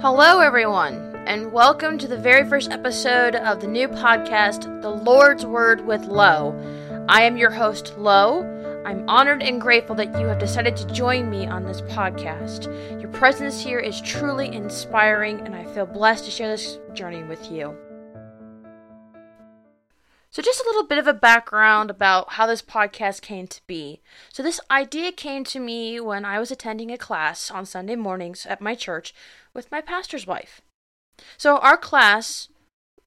Hello, everyone, and welcome to the very first episode of the new podcast, The Lord's Word with Lo. I am your host, Lo. I'm honored and grateful that you have decided to join me on this podcast. Your presence here is truly inspiring, and I feel blessed to share this journey with you. So, just a little bit of a background about how this podcast came to be. So, this idea came to me when I was attending a class on Sunday mornings at my church with my pastor's wife. So, our class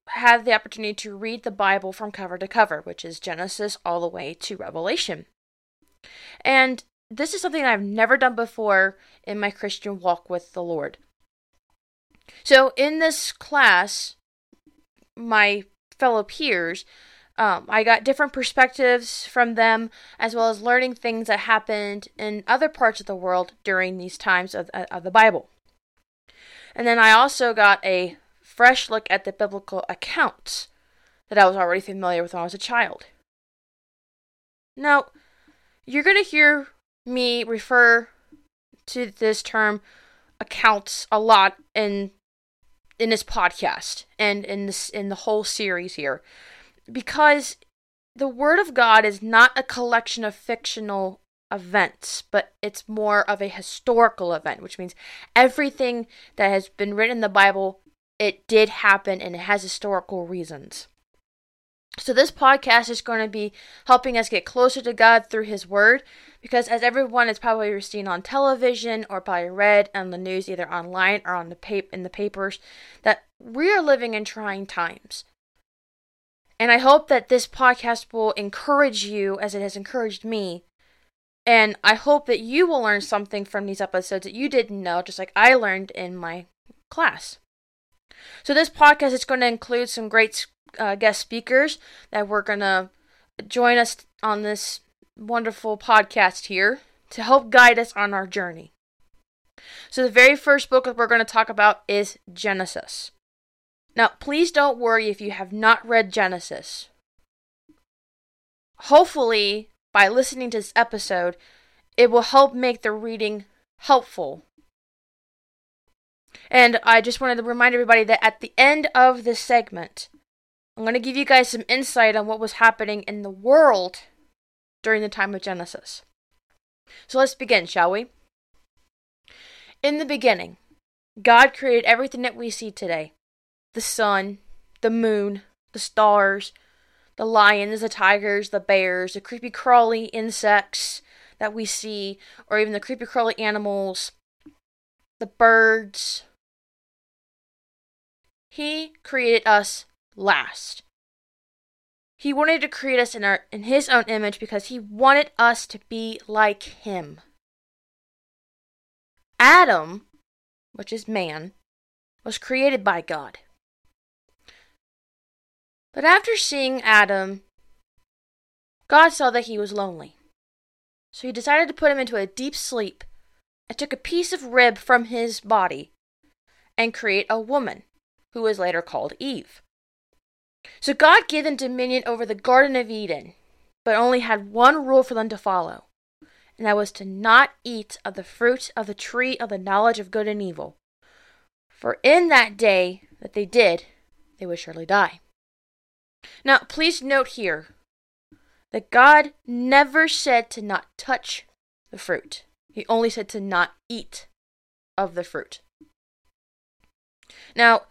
had the opportunity to read the Bible from cover to cover, which is Genesis all the way to Revelation. And this is something I've never done before in my Christian walk with the Lord. So, in this class, my fellow peers, um, I got different perspectives from them, as well as learning things that happened in other parts of the world during these times of, of the Bible. And then I also got a fresh look at the biblical accounts that I was already familiar with when I was a child. Now, you're going to hear me refer to this term accounts a lot in in this podcast and in this in the whole series here because the word of God is not a collection of fictional events, but it's more of a historical event, which means everything that has been written in the Bible, it did happen and it has historical reasons. So, this podcast is going to be helping us get closer to God through His Word, because as everyone has probably seen on television or probably read on the news, either online or on the pap- in the papers, that we are living in trying times. And I hope that this podcast will encourage you as it has encouraged me and I hope that you will learn something from these episodes that you didn't know, just like I learned in my class. So, this podcast is going to include some great uh, guest speakers that we're going to join us on this wonderful podcast here to help guide us on our journey. So, the very first book that we're going to talk about is Genesis. Now, please don't worry if you have not read Genesis. Hopefully, by listening to this episode, it will help make the reading helpful. And I just wanted to remind everybody that at the end of this segment, I'm going to give you guys some insight on what was happening in the world during the time of Genesis. So let's begin, shall we? In the beginning, God created everything that we see today the sun, the moon, the stars, the lions, the tigers, the bears, the creepy crawly insects that we see, or even the creepy crawly animals, the birds. He created us last. He wanted to create us in our in his own image because he wanted us to be like him. Adam, which is man, was created by God. But after seeing Adam, God saw that he was lonely. So he decided to put him into a deep sleep and took a piece of rib from his body and create a woman, who was later called Eve. So God gave them dominion over the Garden of Eden, but only had one rule for them to follow, and that was to not eat of the fruit of the tree of the knowledge of good and evil. For in that day that they did, they would surely die. Now, please note here that God never said to not touch the fruit, He only said to not eat of the fruit. Now,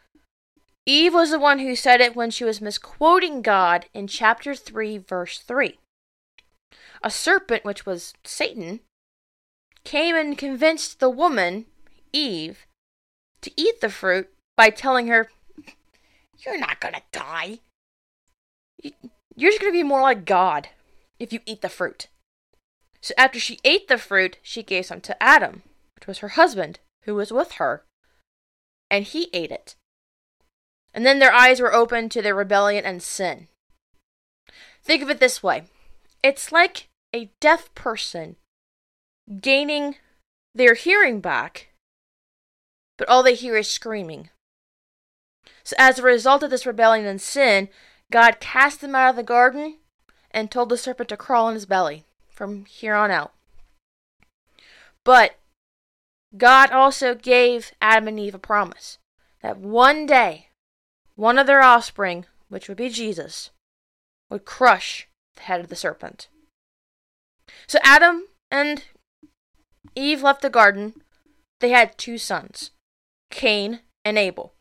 Eve was the one who said it when she was misquoting God in chapter 3, verse 3. A serpent, which was Satan, came and convinced the woman, Eve, to eat the fruit by telling her, You're not going to die. You're just going to be more like God if you eat the fruit. So after she ate the fruit, she gave some to Adam, which was her husband, who was with her, and he ate it. And then their eyes were opened to their rebellion and sin. Think of it this way it's like a deaf person gaining their hearing back, but all they hear is screaming. So, as a result of this rebellion and sin, God cast them out of the garden and told the serpent to crawl on his belly from here on out. But God also gave Adam and Eve a promise that one day, one of their offspring, which would be Jesus, would crush the head of the serpent. So Adam and Eve left the garden. They had two sons, Cain and Abel.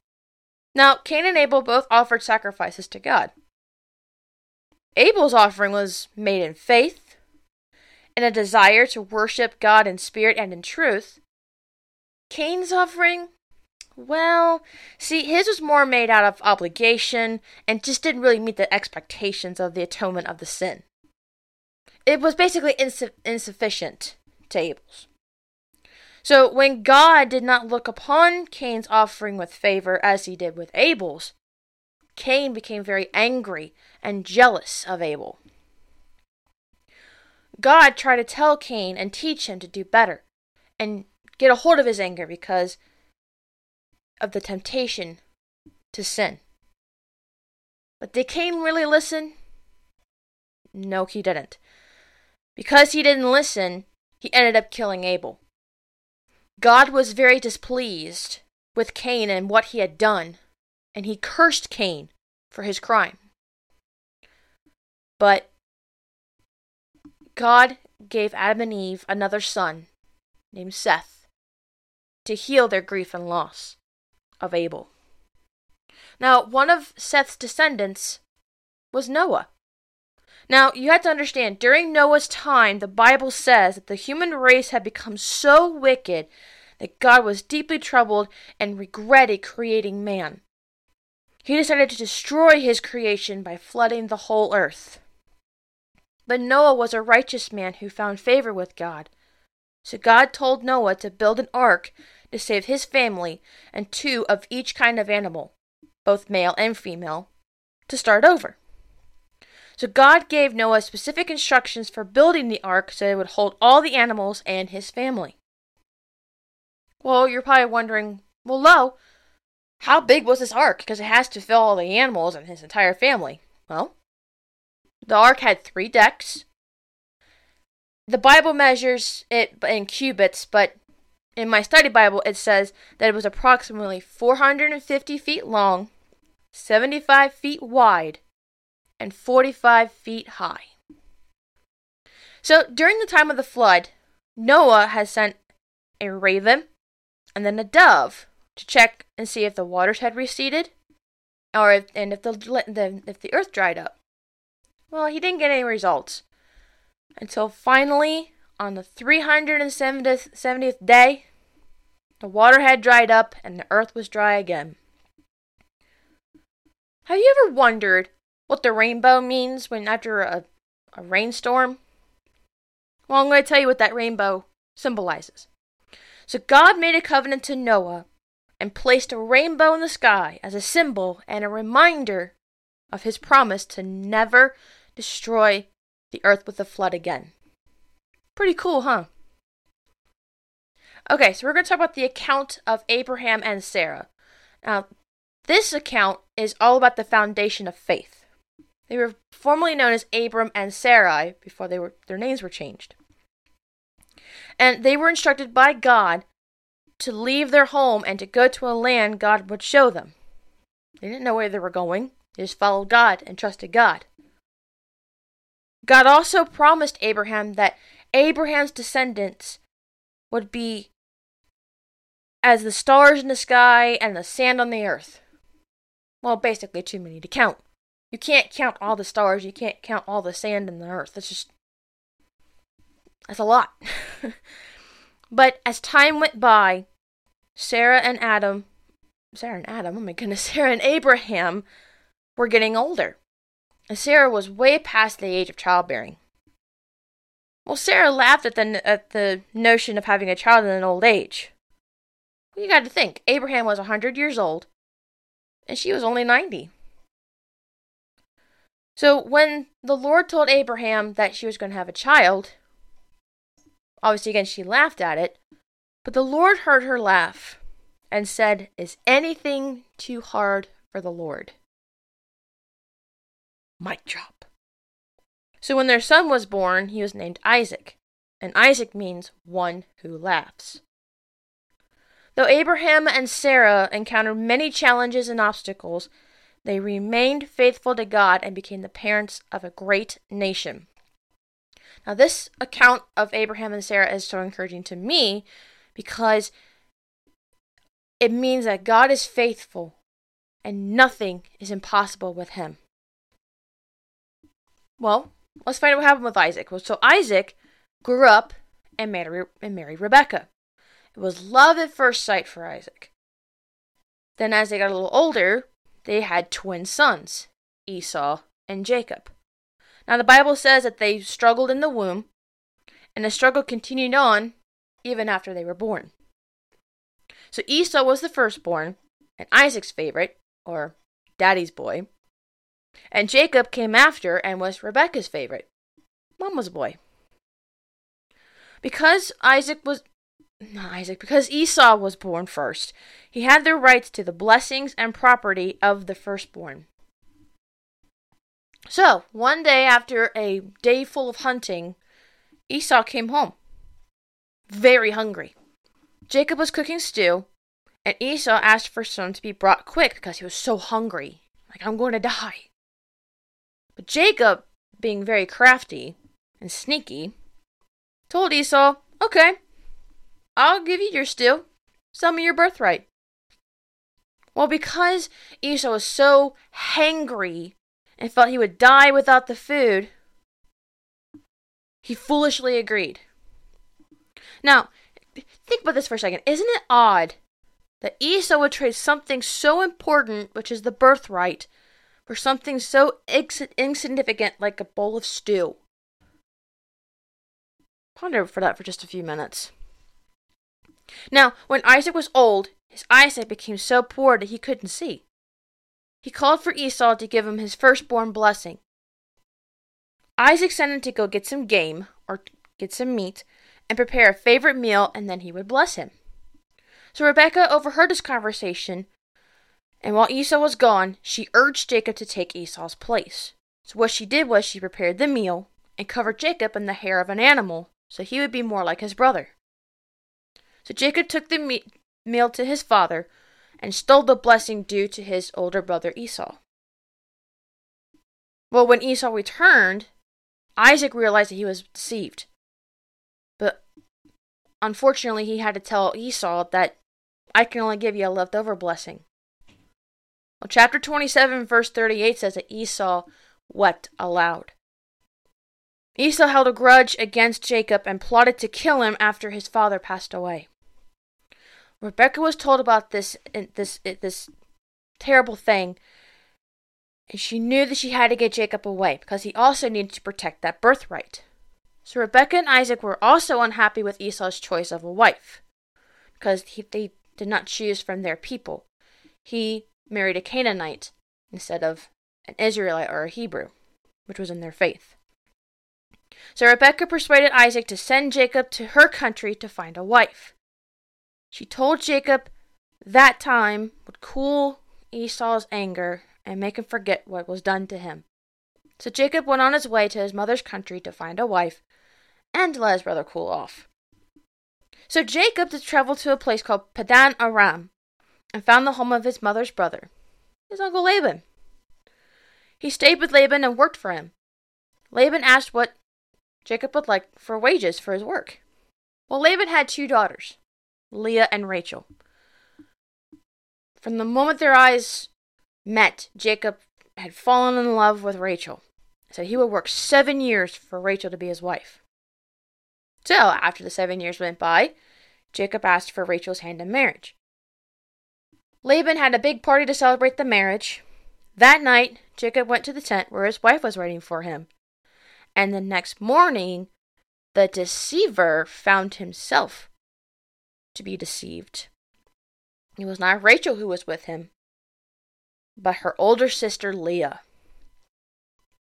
Now, Cain and Abel both offered sacrifices to God. Abel's offering was made in faith and a desire to worship God in spirit and in truth. Cain's offering, well, see, his was more made out of obligation and just didn't really meet the expectations of the atonement of the sin. It was basically insu- insufficient to Abel's. So when God did not look upon Cain's offering with favor as he did with Abel's, Cain became very angry and jealous of Abel. God tried to tell Cain and teach him to do better and get a hold of his anger because of the temptation to sin. But did Cain really listen? No, he didn't. Because he didn't listen, he ended up killing Abel. God was very displeased with Cain and what he had done, and he cursed Cain for his crime. But God gave Adam and Eve another son named Seth to heal their grief and loss of Abel. Now, one of Seth's descendants was Noah. Now, you have to understand, during Noah's time, the Bible says that the human race had become so wicked that God was deeply troubled and regretted creating man. He decided to destroy his creation by flooding the whole earth. But Noah was a righteous man who found favor with God. So God told Noah to build an ark to save his family and two of each kind of animal, both male and female, to start over. So God gave Noah specific instructions for building the ark so it would hold all the animals and his family. Well, you're probably wondering, well, Lo, how big was this ark? Because it has to fill all the animals and his entire family. Well, the ark had three decks. The Bible measures it in cubits, but in my study Bible it says that it was approximately 450 feet long, 75 feet wide, and 45 feet high. So during the time of the flood, Noah has sent a raven and then a dove to check and see if the waters had receded or if, and if the, the if the earth dried up. Well, he didn't get any results until finally on the 370th 70th day the water had dried up and the earth was dry again. Have you ever wondered what the rainbow means when after a, a rainstorm? Well, I'm going to tell you what that rainbow symbolizes. So God made a covenant to Noah and placed a rainbow in the sky as a symbol and a reminder of his promise to never destroy the earth with a flood again. Pretty cool, huh? Okay, so we're going to talk about the account of Abraham and Sarah. Now, this account is all about the foundation of faith. They were formerly known as Abram and Sarai before they were their names were changed. And they were instructed by God to leave their home and to go to a land God would show them. They didn't know where they were going. They just followed God and trusted God. God also promised Abraham that Abraham's descendants would be as the stars in the sky and the sand on the earth. Well, basically, too many to count. You can't count all the stars, you can't count all the sand in the earth. That's just. That's a lot. but as time went by, Sarah and Adam. Sarah and Adam, oh my goodness, Sarah and Abraham were getting older. And Sarah was way past the age of childbearing. Well, Sarah laughed at the, at the notion of having a child in an old age. Well, you got to think, Abraham was a 100 years old, and she was only 90. So when the Lord told Abraham that she was going to have a child, obviously, again, she laughed at it, but the Lord heard her laugh and said, Is anything too hard for the Lord? Mic drop. So when their son was born, he was named Isaac, and Isaac means one who laughs. Though Abraham and Sarah encountered many challenges and obstacles, they remained faithful to God and became the parents of a great nation. Now, this account of Abraham and Sarah is so encouraging to me because it means that God is faithful and nothing is impossible with him. Well, let's find out what happened with Isaac. Well, so Isaac grew up and married, and married Rebecca. It was love at first sight for Isaac. Then, as they got a little older, they had twin sons, Esau and Jacob. Now, the Bible says that they struggled in the womb, and the struggle continued on even after they were born. So, Esau was the firstborn, and Isaac's favorite, or daddy's boy. And Jacob came after and was Rebekah's favorite, mama's boy. Because Isaac was not Isaac, because Esau was born first, he had the rights to the blessings and property of the firstborn. So, one day after a day full of hunting, Esau came home, very hungry. Jacob was cooking stew, and Esau asked for some to be brought quick because he was so hungry. Like, I'm going to die. But Jacob, being very crafty and sneaky, told Esau, Okay, I'll give you your stew. Sell me your birthright. Well, because Esau was so hangry and felt he would die without the food, he foolishly agreed. Now, think about this for a second. Isn't it odd that Esau would trade something so important, which is the birthright, for something so insignificant like a bowl of stew? Ponder for that for just a few minutes. Now, when Isaac was old, his eyesight became so poor that he couldn't see. He called for Esau to give him his firstborn blessing. Isaac sent him to go get some game, or get some meat, and prepare a favorite meal, and then he would bless him. So Rebekah overheard this conversation, and while Esau was gone, she urged Jacob to take Esau's place. So what she did was she prepared the meal and covered Jacob in the hair of an animal, so he would be more like his brother. So Jacob took the me- meal to his father and stole the blessing due to his older brother Esau. Well, when Esau returned, Isaac realized that he was deceived. But unfortunately, he had to tell Esau that I can only give you a leftover blessing. Well, chapter 27, verse 38 says that Esau wept aloud. Esau held a grudge against Jacob and plotted to kill him after his father passed away. Rebecca was told about this this this terrible thing, and she knew that she had to get Jacob away because he also needed to protect that birthright. So Rebecca and Isaac were also unhappy with Esau's choice of a wife because he, they did not choose from their people. He married a Canaanite instead of an Israelite or a Hebrew, which was in their faith. So Rebekah persuaded Isaac to send Jacob to her country to find a wife. She told Jacob that time would cool Esau's anger and make him forget what was done to him. So Jacob went on his way to his mother's country to find a wife and let his brother cool off. So Jacob traveled to a place called Padan Aram and found the home of his mother's brother, his uncle Laban. He stayed with Laban and worked for him. Laban asked what Jacob would like for wages for his work. Well, Laban had two daughters, Leah and Rachel. From the moment their eyes met, Jacob had fallen in love with Rachel. So he would work seven years for Rachel to be his wife. So, after the seven years went by, Jacob asked for Rachel's hand in marriage. Laban had a big party to celebrate the marriage. That night, Jacob went to the tent where his wife was waiting for him. And the next morning, the deceiver found himself to be deceived. It was not Rachel who was with him, but her older sister Leah.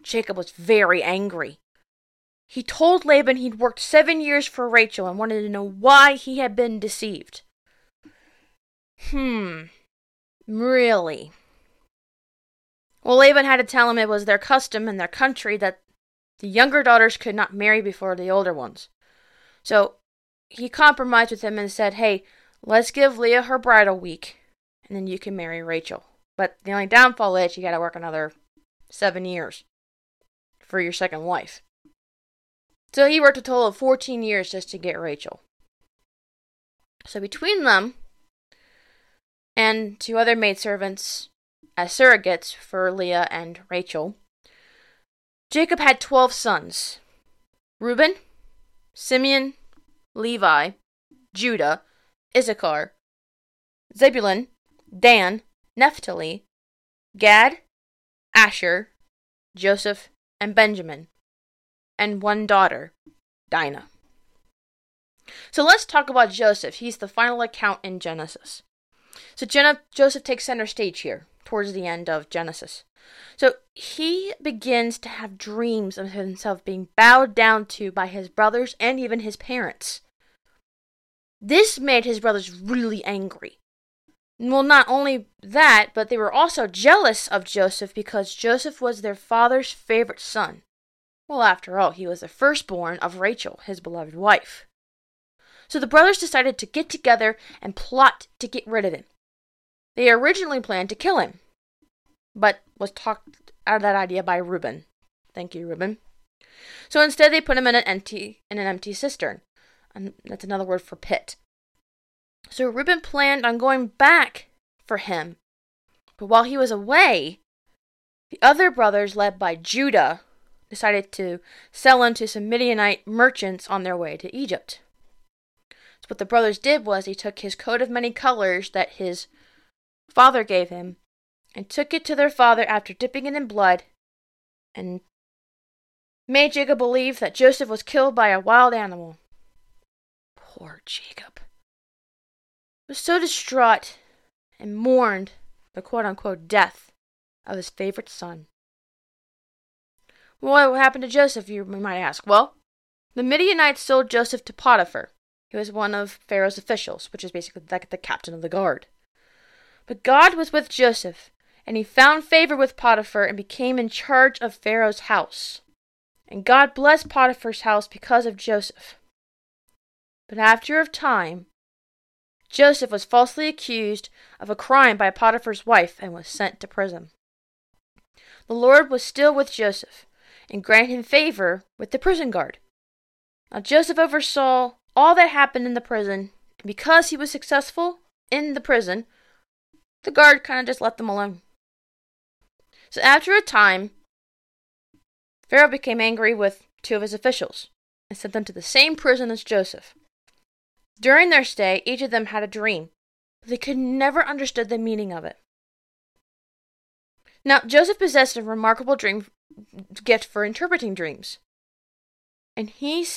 Jacob was very angry. He told Laban he'd worked seven years for Rachel and wanted to know why he had been deceived. Hmm, really? Well, Laban had to tell him it was their custom in their country that the younger daughters could not marry before the older ones. So he compromised with him and said, Hey, let's give Leah her bridal week, and then you can marry Rachel. But the only downfall is you got to work another seven years for your second wife. So he worked a total of 14 years just to get Rachel. So between them and two other maidservants as surrogates for Leah and Rachel, Jacob had 12 sons Reuben, Simeon, Levi, Judah, Issachar, Zebulun, Dan, Naphtali, Gad, Asher, Joseph, and Benjamin, and one daughter, Dinah. So let's talk about Joseph. He's the final account in Genesis. So Jenna, Joseph takes center stage here towards the end of Genesis. So he begins to have dreams of himself being bowed down to by his brothers and even his parents. This made his brothers really angry. Well, not only that, but they were also jealous of Joseph because Joseph was their father's favorite son. Well, after all, he was the firstborn of Rachel, his beloved wife. So the brothers decided to get together and plot to get rid of him. They originally planned to kill him, but was talked out of that idea by Reuben. Thank you, Reuben. So instead, they put him in an empty in an empty cistern. And that's another word for pit. So Reuben planned on going back for him. But while he was away, the other brothers, led by Judah, decided to sell him to some Midianite merchants on their way to Egypt. So what the brothers did was he took his coat of many colors that his father gave him and took it to their father after dipping it in blood and made Jacob believe that Joseph was killed by a wild animal. Poor Jacob was so distraught and mourned the quote unquote death of his favorite son. Well, what happened to Joseph, you might ask? Well, the Midianites sold Joseph to Potiphar. He was one of Pharaoh's officials, which is basically like the captain of the guard. But God was with Joseph, and he found favor with Potiphar and became in charge of Pharaoh's house. And God blessed Potiphar's house because of Joseph. But after a time, Joseph was falsely accused of a crime by Potiphar's wife and was sent to prison. The Lord was still with Joseph and granted him favor with the prison guard. Now Joseph oversaw all that happened in the prison, and because he was successful in the prison, the guard kind of just let them alone. So after a time, Pharaoh became angry with two of his officials and sent them to the same prison as Joseph. During their stay, each of them had a dream, but they could never understand the meaning of it. Now, Joseph possessed a remarkable dream gift for interpreting dreams, and he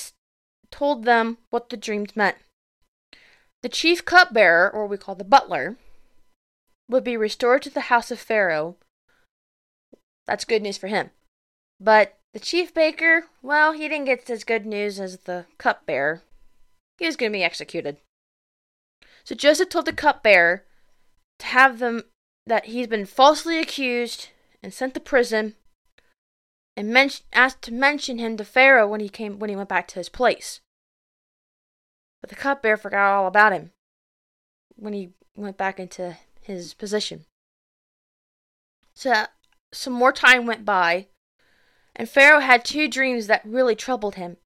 told them what the dreams meant. The chief cupbearer, or we call the butler, would be restored to the house of Pharaoh that's good news for him. But the chief baker, well, he didn't get as good news as the cupbearer. He was going to be executed. So Joseph told the cupbearer to have them that he's been falsely accused and sent to prison, and men- asked to mention him to Pharaoh when he came when he went back to his place. But the cupbearer forgot all about him when he went back into his position. So some more time went by, and Pharaoh had two dreams that really troubled him.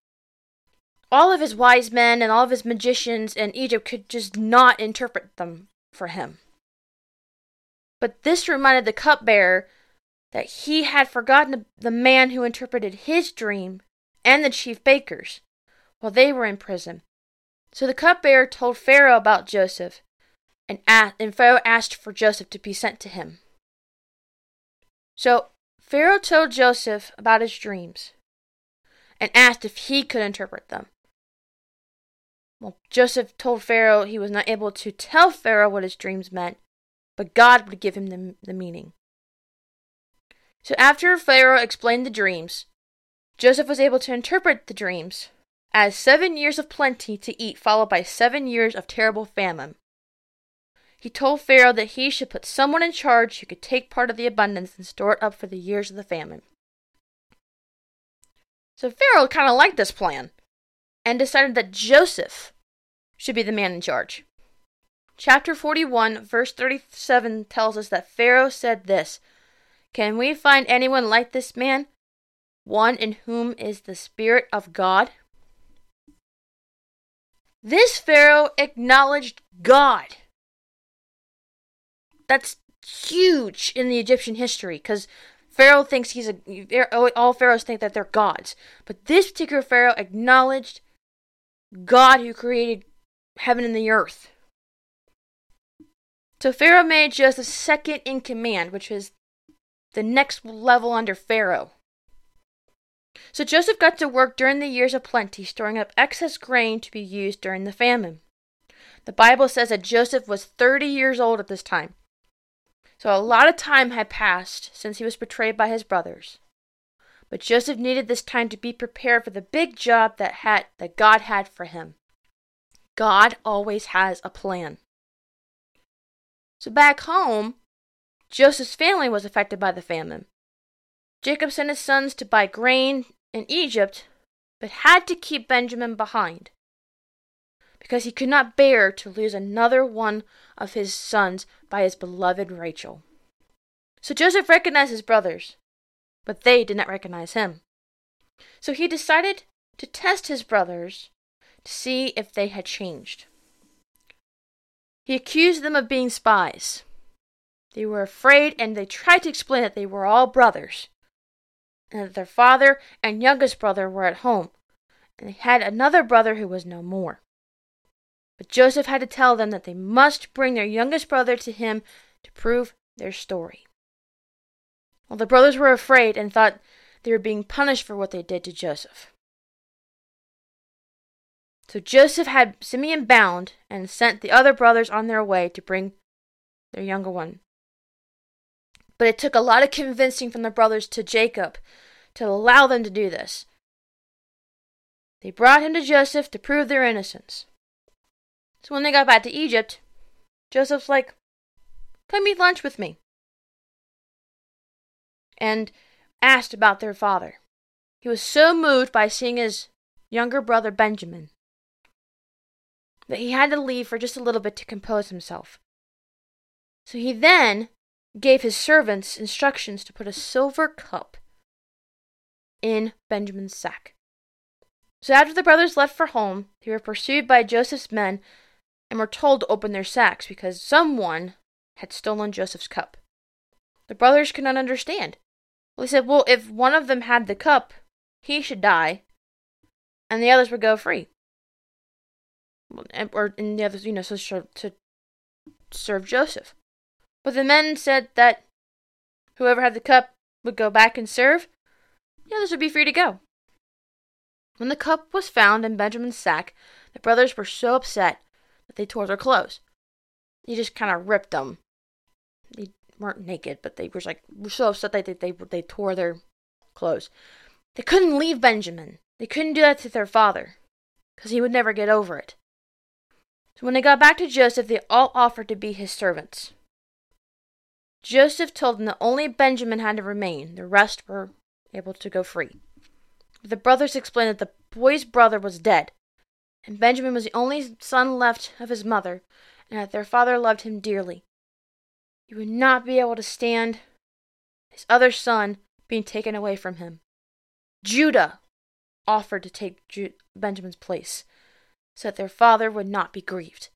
All of his wise men and all of his magicians in Egypt could just not interpret them for him. But this reminded the cupbearer that he had forgotten the man who interpreted his dream and the chief bakers while they were in prison. So the cupbearer told Pharaoh about Joseph, and, asked, and Pharaoh asked for Joseph to be sent to him. So Pharaoh told Joseph about his dreams and asked if he could interpret them. Well, Joseph told Pharaoh he was not able to tell Pharaoh what his dreams meant, but God would give him the, the meaning. So after Pharaoh explained the dreams, Joseph was able to interpret the dreams as seven years of plenty to eat, followed by seven years of terrible famine. He told Pharaoh that he should put someone in charge who could take part of the abundance and store it up for the years of the famine. So Pharaoh kind of liked this plan and decided that Joseph should be the man in charge. chapter 41, verse 37 tells us that Pharaoh said this Can we find anyone like this man? One in whom is the Spirit of God? This Pharaoh acknowledged God. That's huge in the Egyptian history because Pharaoh thinks he's a. All pharaohs think that they're gods. But this particular Pharaoh acknowledged God who created heaven and the earth. So Pharaoh made Joseph second in command, which was the next level under Pharaoh. So Joseph got to work during the years of plenty, storing up excess grain to be used during the famine. The Bible says that Joseph was 30 years old at this time. So a lot of time had passed since he was betrayed by his brothers. But Joseph needed this time to be prepared for the big job that had that God had for him. God always has a plan. So back home, Joseph's family was affected by the famine. Jacob sent his sons to buy grain in Egypt, but had to keep Benjamin behind because he could not bear to lose another one of his sons by his beloved Rachel. So Joseph recognized his brothers, but they did not recognize him. So he decided to test his brothers to see if they had changed. He accused them of being spies. They were afraid and they tried to explain that they were all brothers, and that their father and youngest brother were at home, and they had another brother who was no more. But Joseph had to tell them that they must bring their youngest brother to him to prove their story. Well, the brothers were afraid and thought they were being punished for what they did to Joseph. So Joseph had Simeon bound and sent the other brothers on their way to bring their younger one. But it took a lot of convincing from the brothers to Jacob to allow them to do this. They brought him to Joseph to prove their innocence. So when they got back to Egypt, Joseph's like, Come eat lunch with me. And asked about their father. He was so moved by seeing his younger brother Benjamin that he had to leave for just a little bit to compose himself. So he then gave his servants instructions to put a silver cup in Benjamin's sack. So after the brothers left for home, they were pursued by Joseph's men and were told to open their sacks because someone had stolen Joseph's cup. The brothers could not understand. They said, well, if one of them had the cup, he should die, and the others would go free or in the other, you know, so to serve Joseph. But the men said that whoever had the cup would go back and serve. The others would be free to go. When the cup was found in Benjamin's sack, the brothers were so upset that they tore their clothes. They just kind of ripped them. They weren't naked, but they were like so upset that they, they they tore their clothes. They couldn't leave Benjamin. They couldn't do that to their father, because he would never get over it. So when they got back to Joseph, they all offered to be his servants. Joseph told them that only Benjamin had to remain, the rest were able to go free. But the brothers explained that the boy's brother was dead, and Benjamin was the only son left of his mother, and that their father loved him dearly. He would not be able to stand his other son being taken away from him. Judah offered to take Ju- Benjamin's place, so that their father would not be grieved.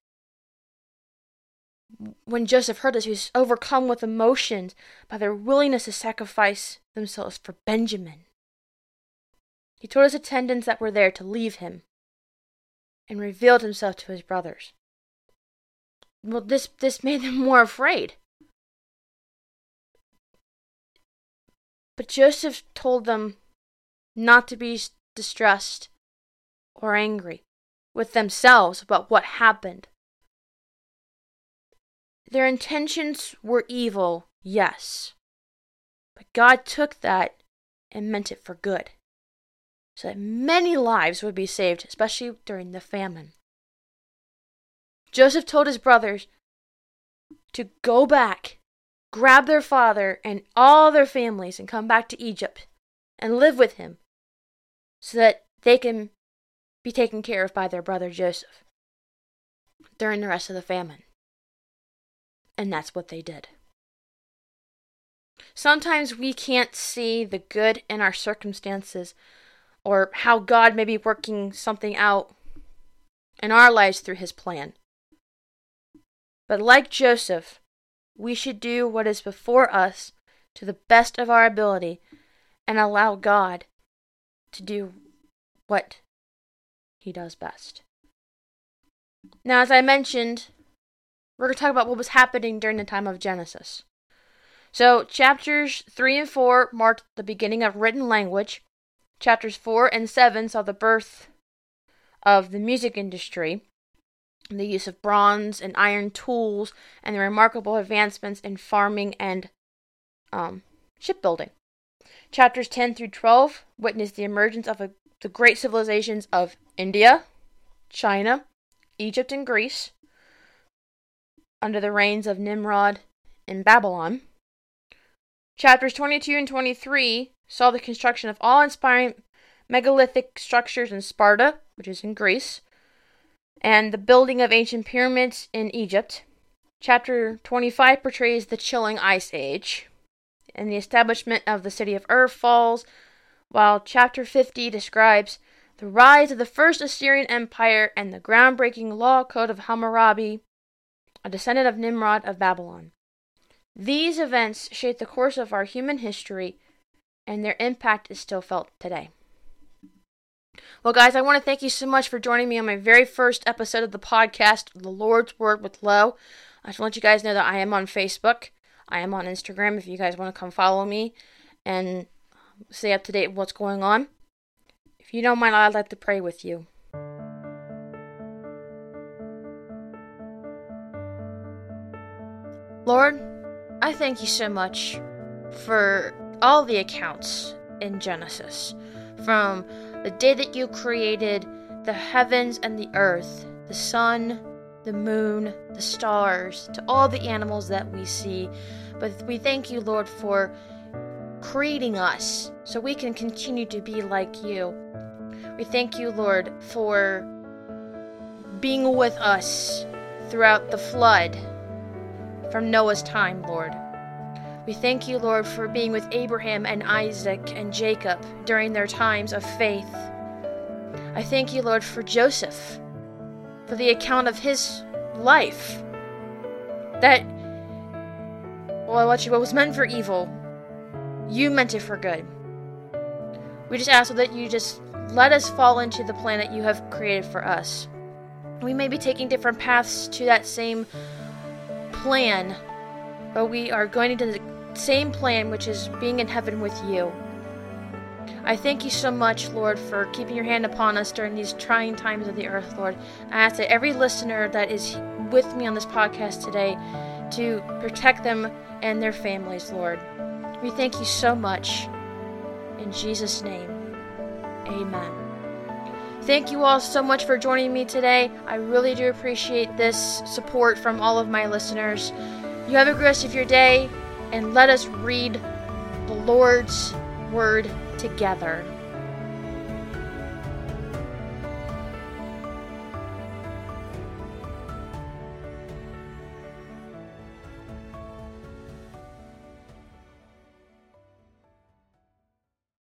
When Joseph heard this, he was overcome with emotion by their willingness to sacrifice themselves for Benjamin. He told his attendants that were there to leave him and revealed himself to his brothers. Well, this, this made them more afraid. But Joseph told them not to be distressed or angry with themselves about what happened. Their intentions were evil, yes, but God took that and meant it for good, so that many lives would be saved, especially during the famine. Joseph told his brothers to go back, grab their father and all their families, and come back to Egypt and live with him so that they can be taken care of by their brother Joseph during the rest of the famine. And that's what they did. Sometimes we can't see the good in our circumstances or how God may be working something out in our lives through his plan. But like Joseph, we should do what is before us to the best of our ability and allow God to do what he does best. Now, as I mentioned, we're going to talk about what was happening during the time of Genesis. So, chapters 3 and 4 marked the beginning of written language. Chapters 4 and 7 saw the birth of the music industry, the use of bronze and iron tools, and the remarkable advancements in farming and um, shipbuilding. Chapters 10 through 12 witnessed the emergence of a, the great civilizations of India, China, Egypt, and Greece under the reigns of Nimrod in Babylon. Chapters 22 and 23 saw the construction of awe inspiring megalithic structures in Sparta, which is in Greece, and the building of ancient pyramids in Egypt. Chapter 25 portrays the chilling ice age and the establishment of the city of Ur falls, while chapter 50 describes the rise of the first Assyrian Empire and the groundbreaking law code of Hammurabi, a descendant of Nimrod of Babylon. These events shape the course of our human history, and their impact is still felt today. Well, guys, I want to thank you so much for joining me on my very first episode of the podcast, The Lord's Word with Lo. I just want you guys know that I am on Facebook. I am on Instagram if you guys want to come follow me and stay up to date with what's going on. If you don't mind, I'd like to pray with you. Lord, I thank you so much for all the accounts in Genesis. From the day that you created the heavens and the earth, the sun, the moon, the stars, to all the animals that we see. But we thank you, Lord, for creating us so we can continue to be like you. We thank you, Lord, for being with us throughout the flood from Noah's time, Lord. We thank you, Lord, for being with Abraham and Isaac and Jacob during their times of faith. I thank you, Lord, for Joseph, for the account of his life. That, well, what was meant for evil, you meant it for good. We just ask that you just let us fall into the plan that you have created for us. We may be taking different paths to that same plan, but we are going into the same plan, which is being in heaven with you. I thank you so much, Lord, for keeping your hand upon us during these trying times of the earth, Lord. I ask that every listener that is with me on this podcast today to protect them and their families, Lord. We thank you so much. In Jesus' name, amen. Thank you all so much for joining me today. I really do appreciate this support from all of my listeners. You have a good rest of your day, and let us read the Lord's Word together.